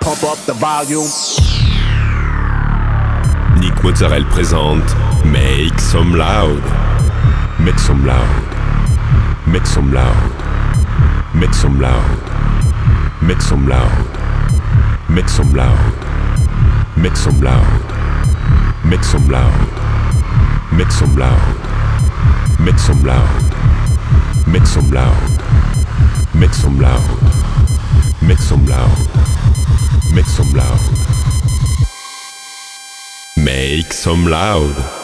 Pump up the volume. Nick Mozzarella présente Make Some Loud. Make some loud. Make some loud. Make some loud. Make some loud. Make some loud. Make some loud. Make some loud. Make some loud. Make some loud. Make some loud. Make some loud. Make some loud. Make some loud. Make some loud.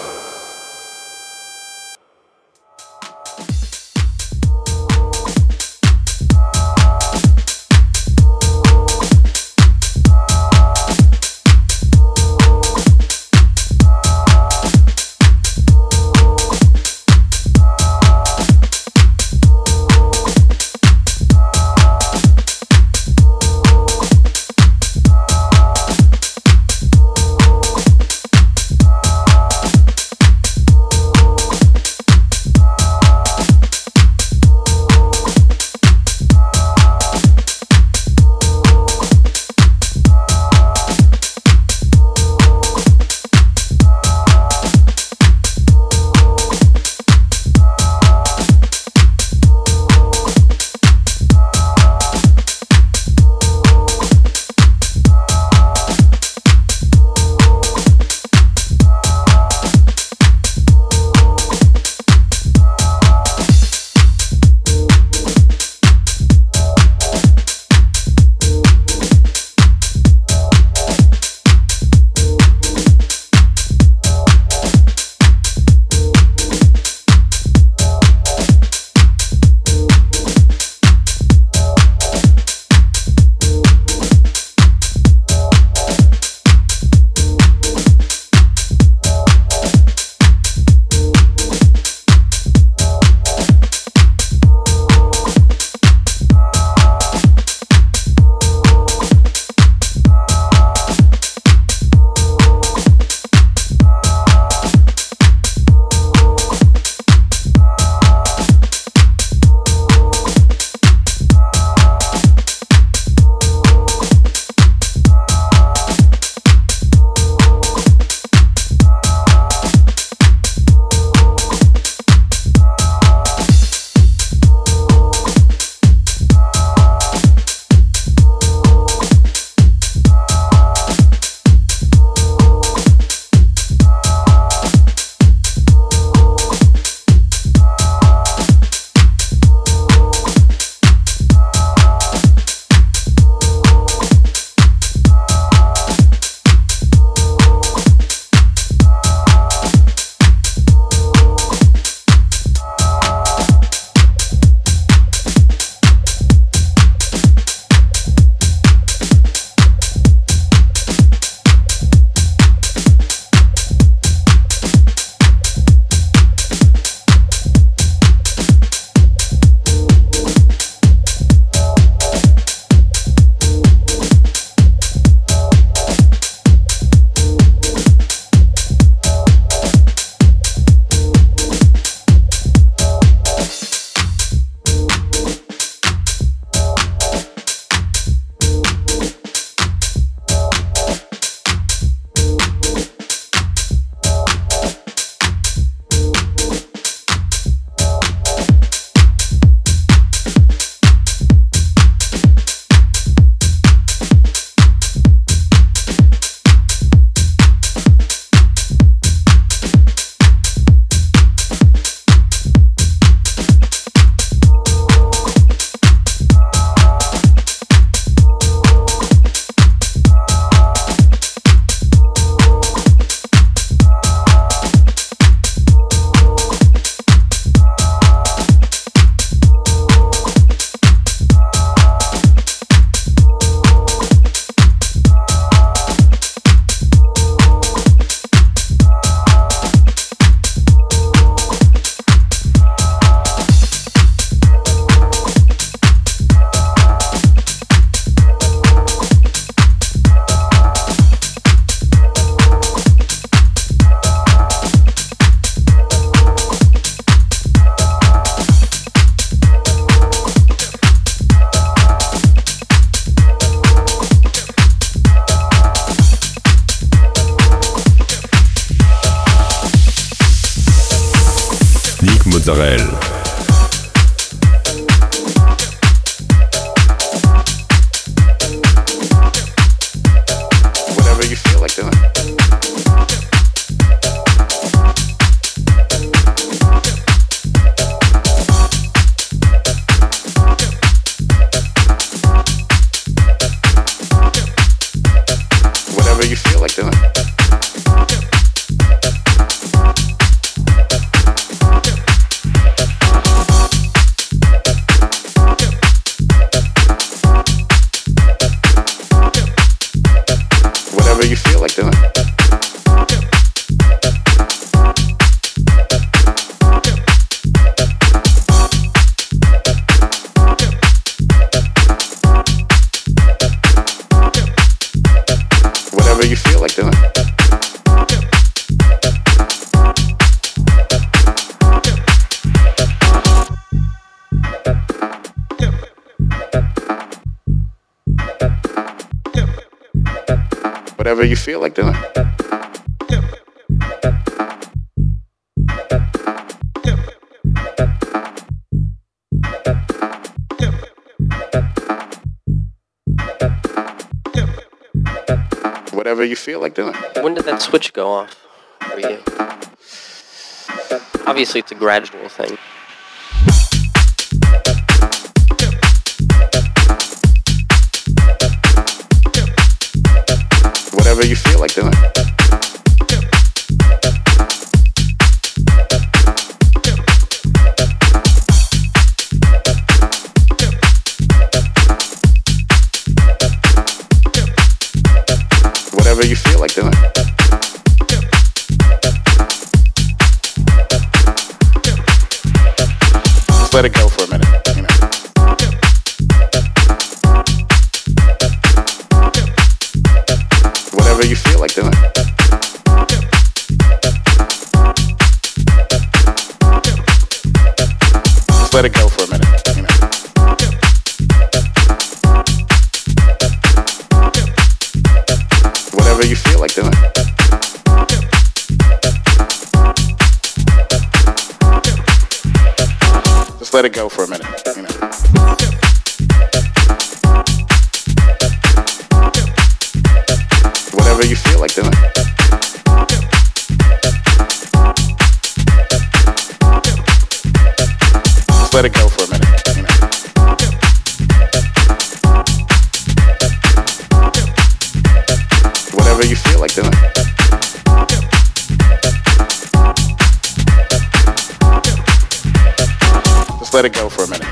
Like doing. When did that switch go off for you? Obviously, it's a gradual thing. Whatever you feel like doing. Just let it go for a minute. You know. Let it go for a minute.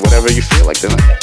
Whatever you feel like doing.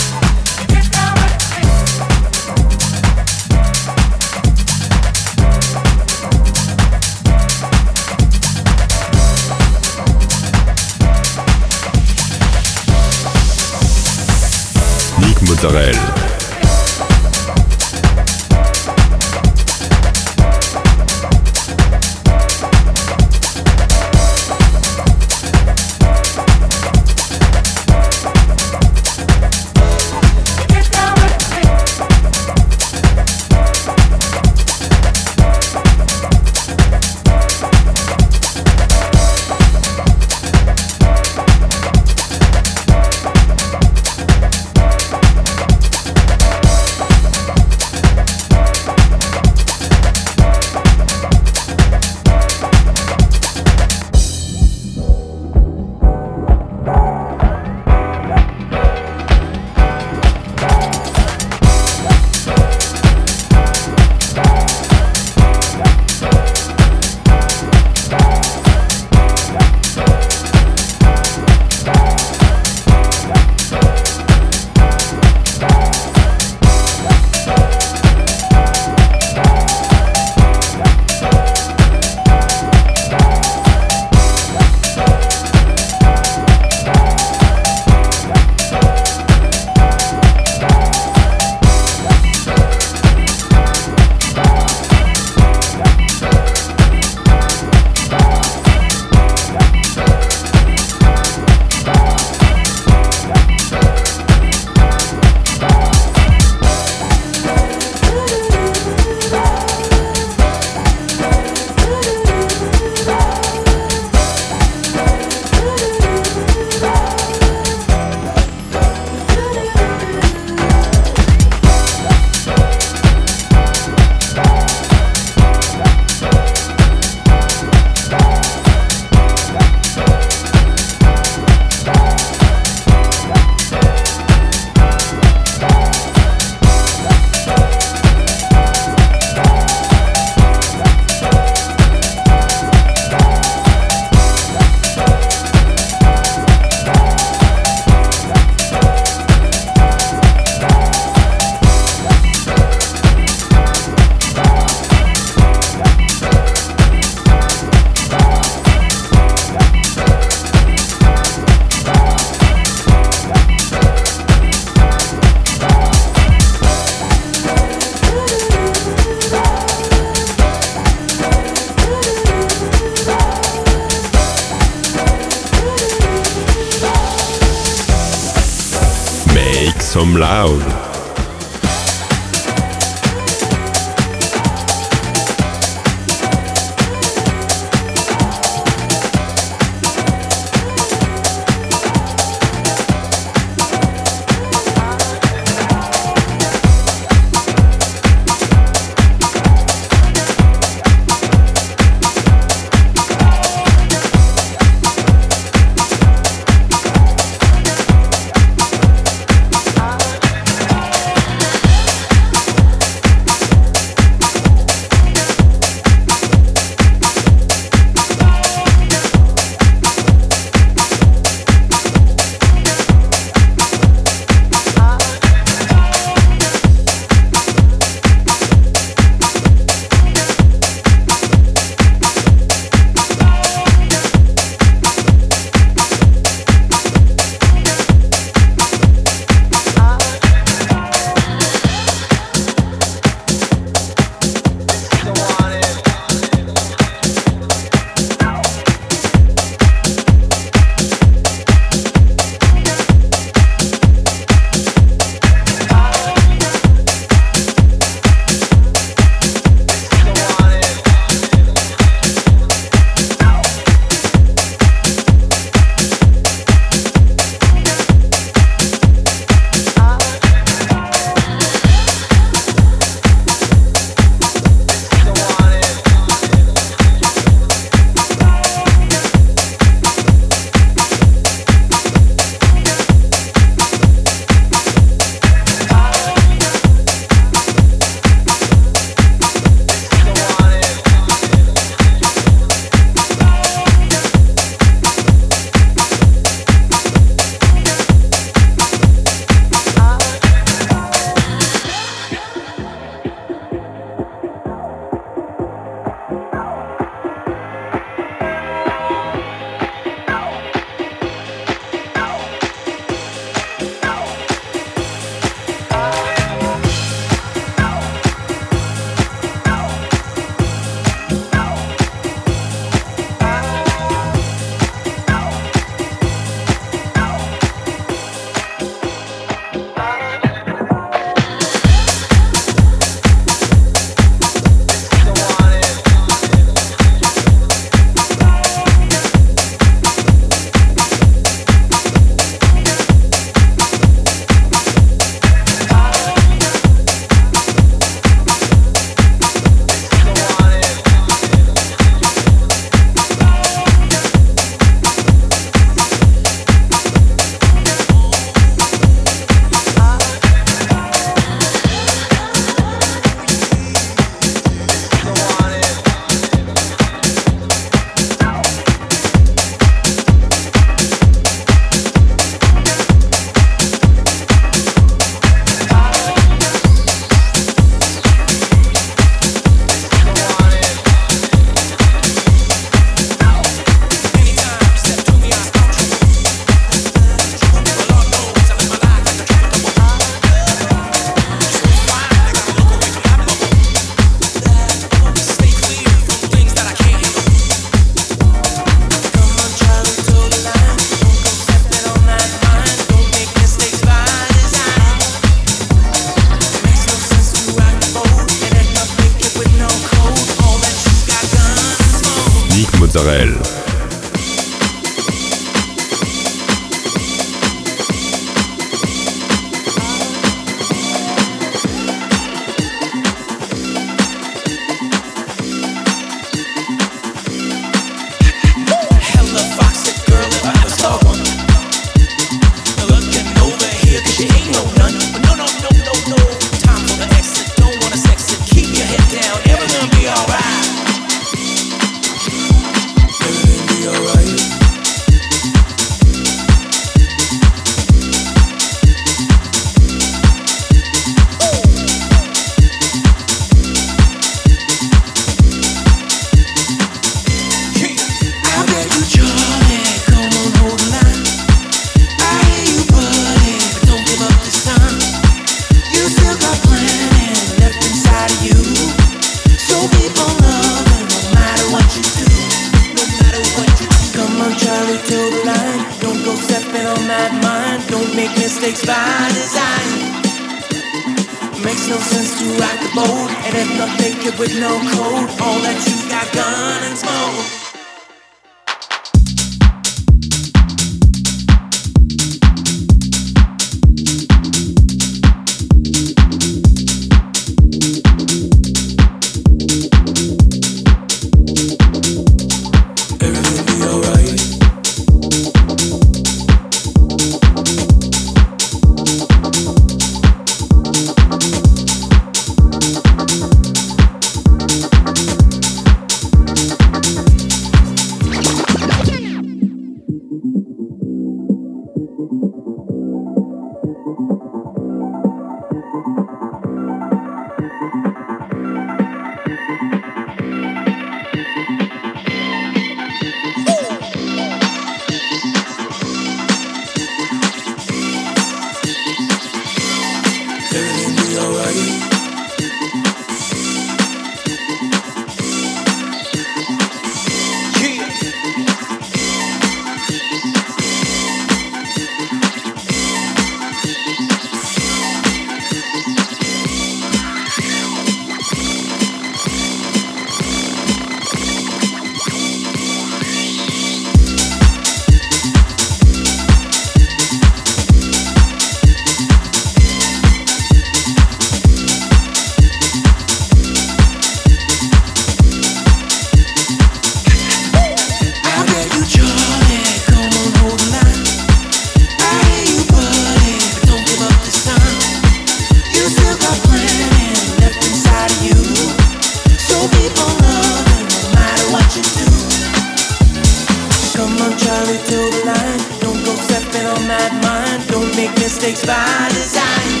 mistakes by design.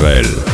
Israël.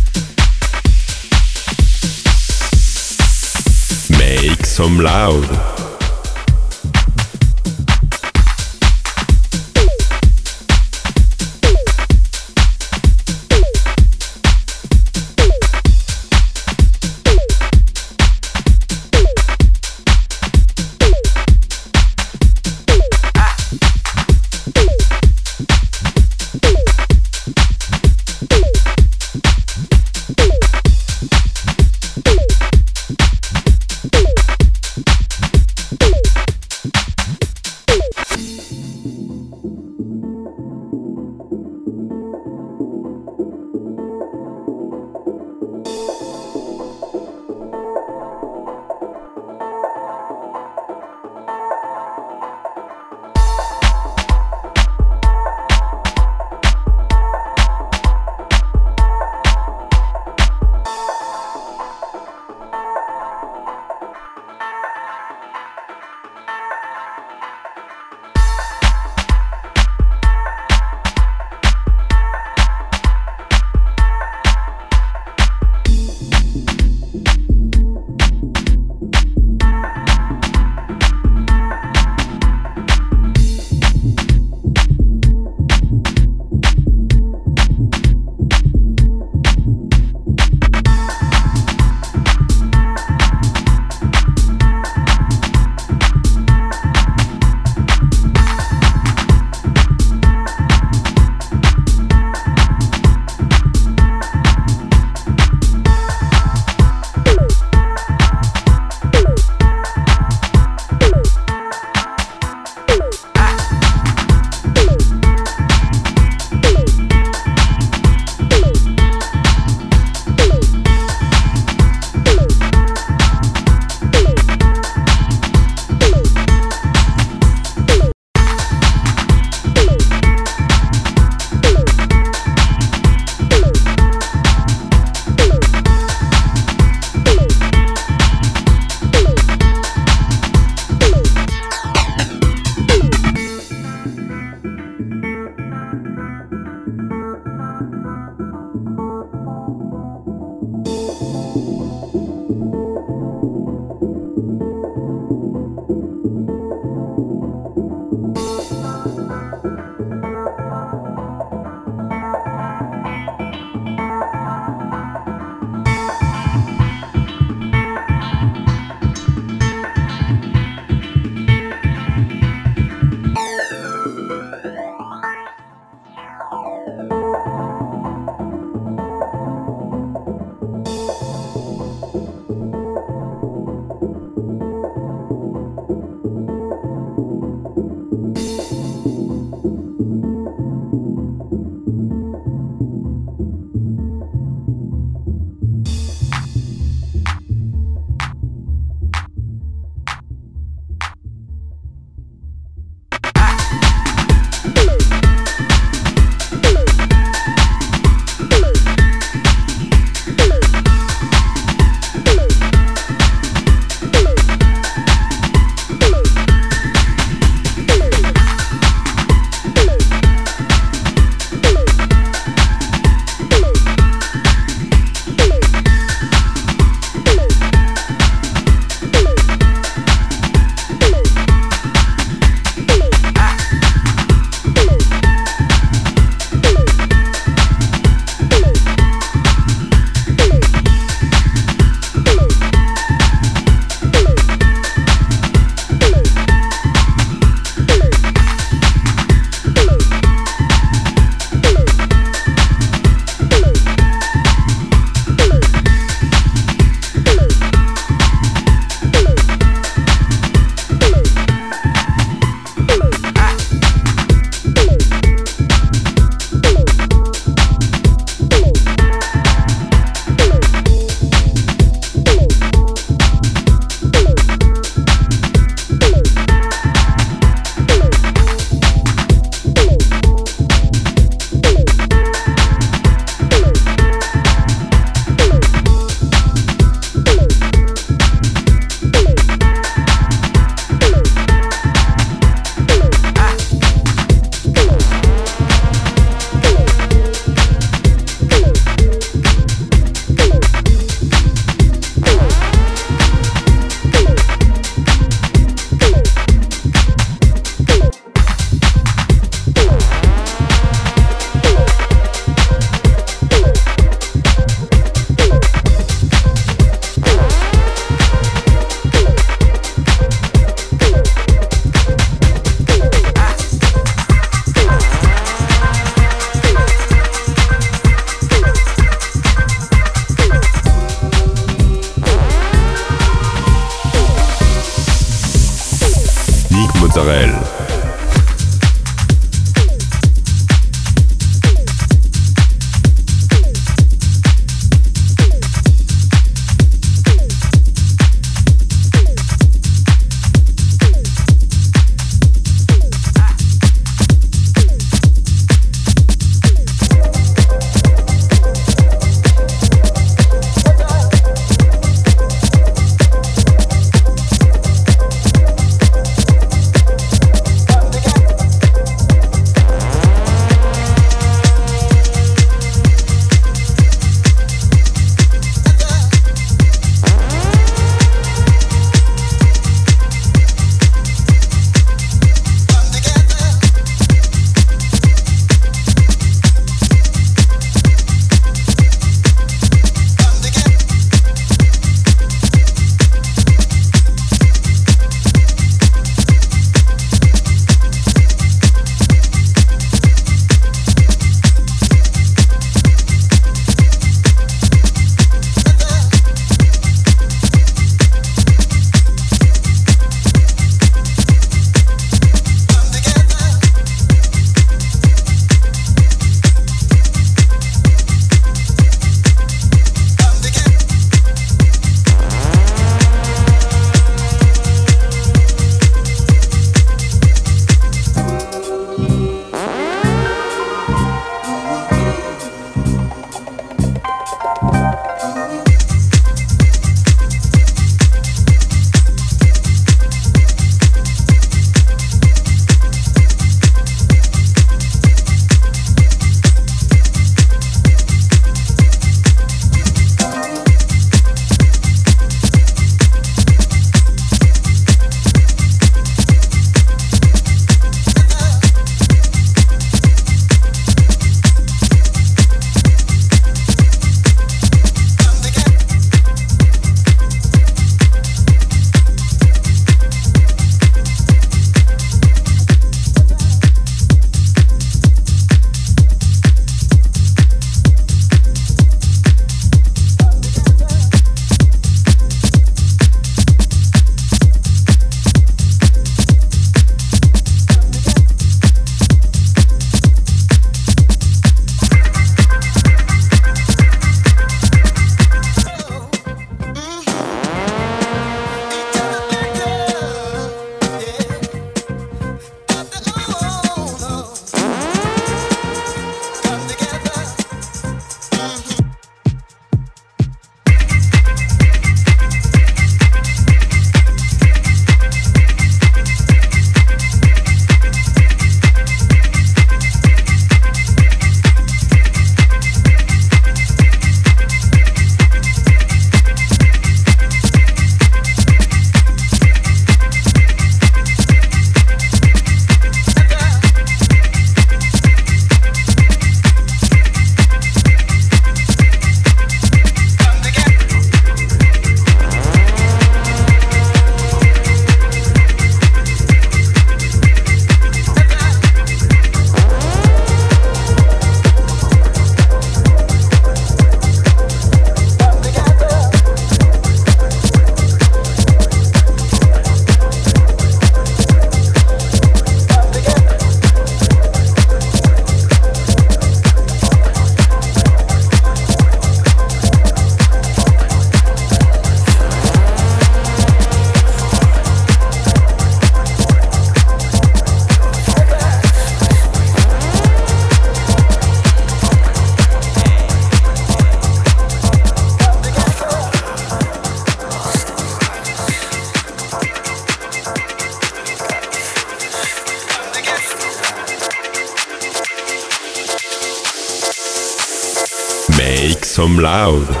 Loud.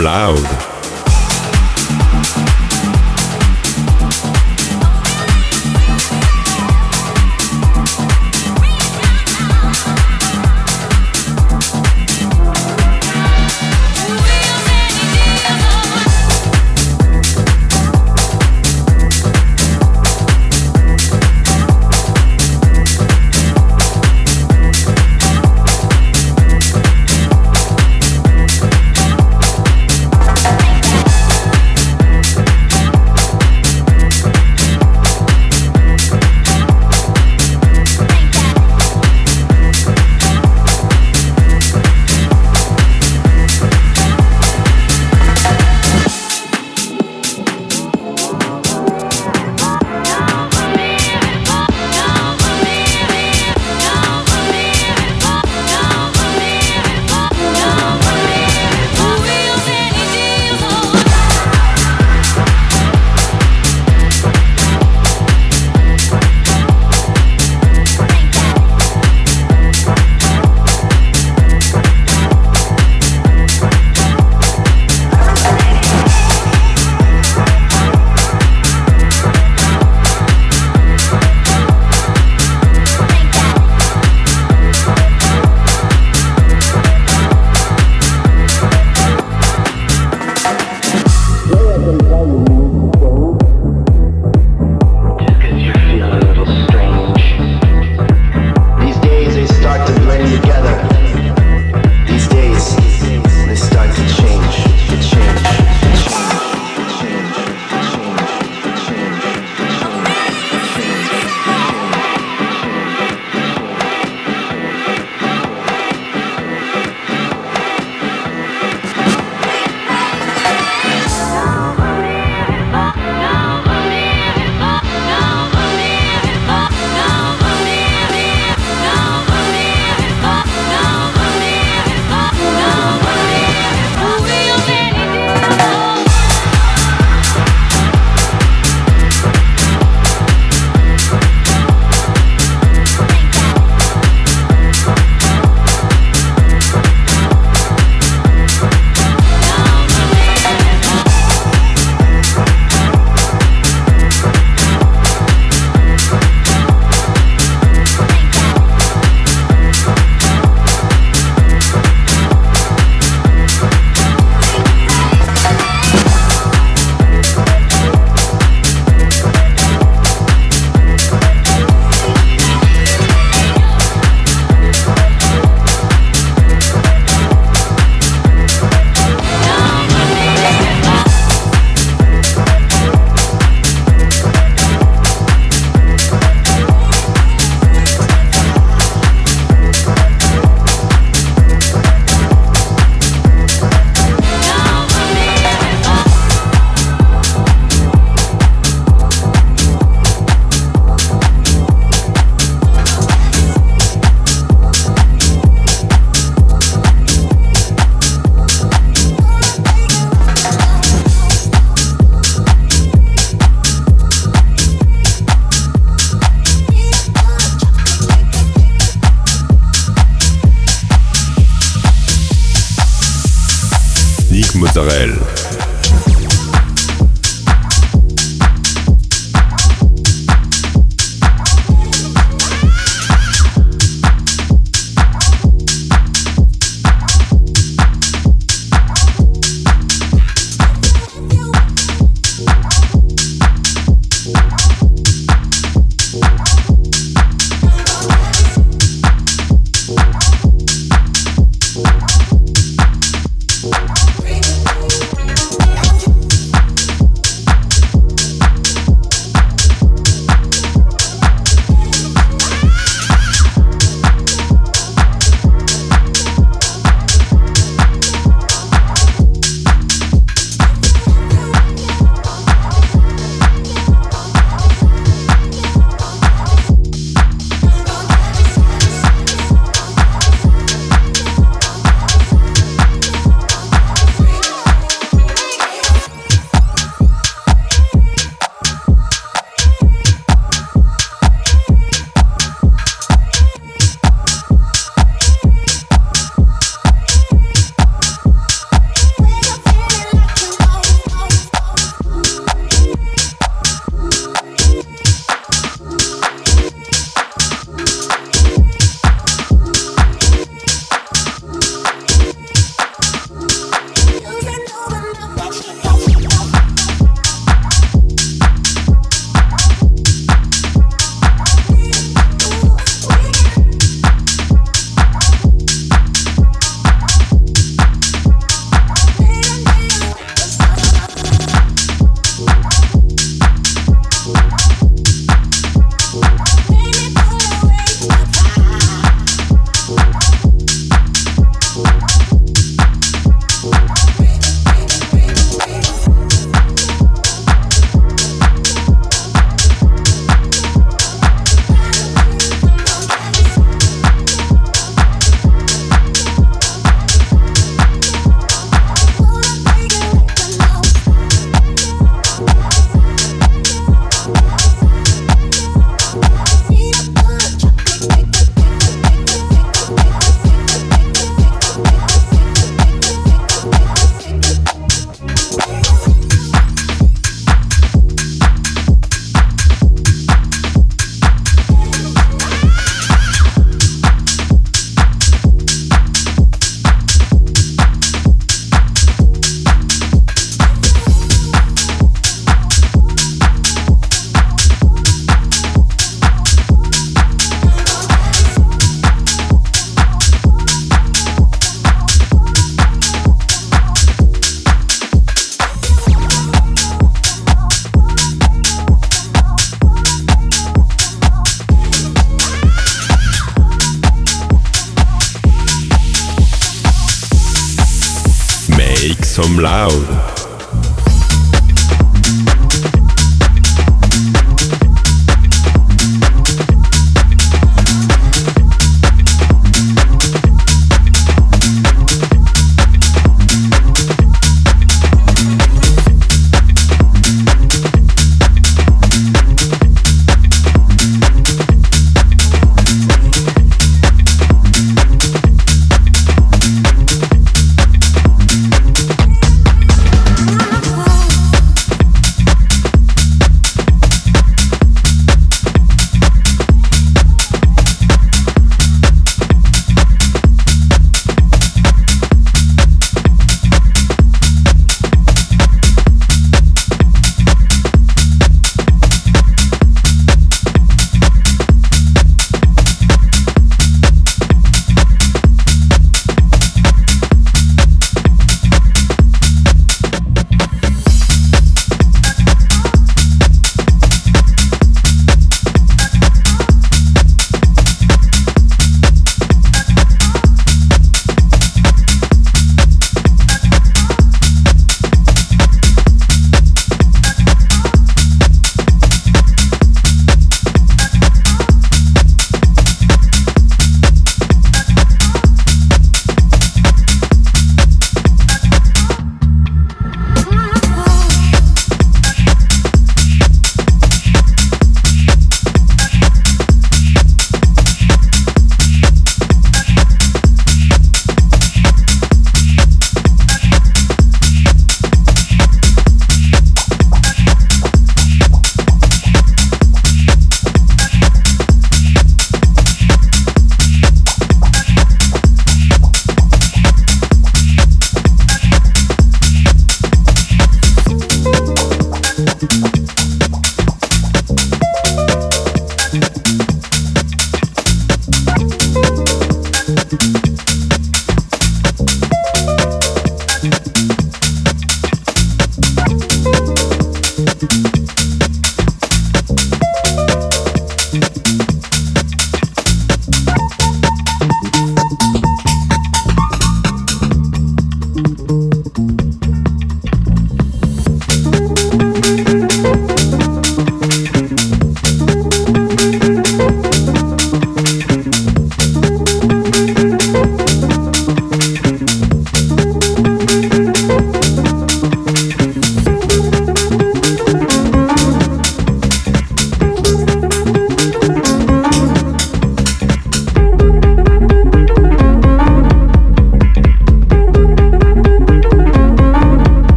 Loud.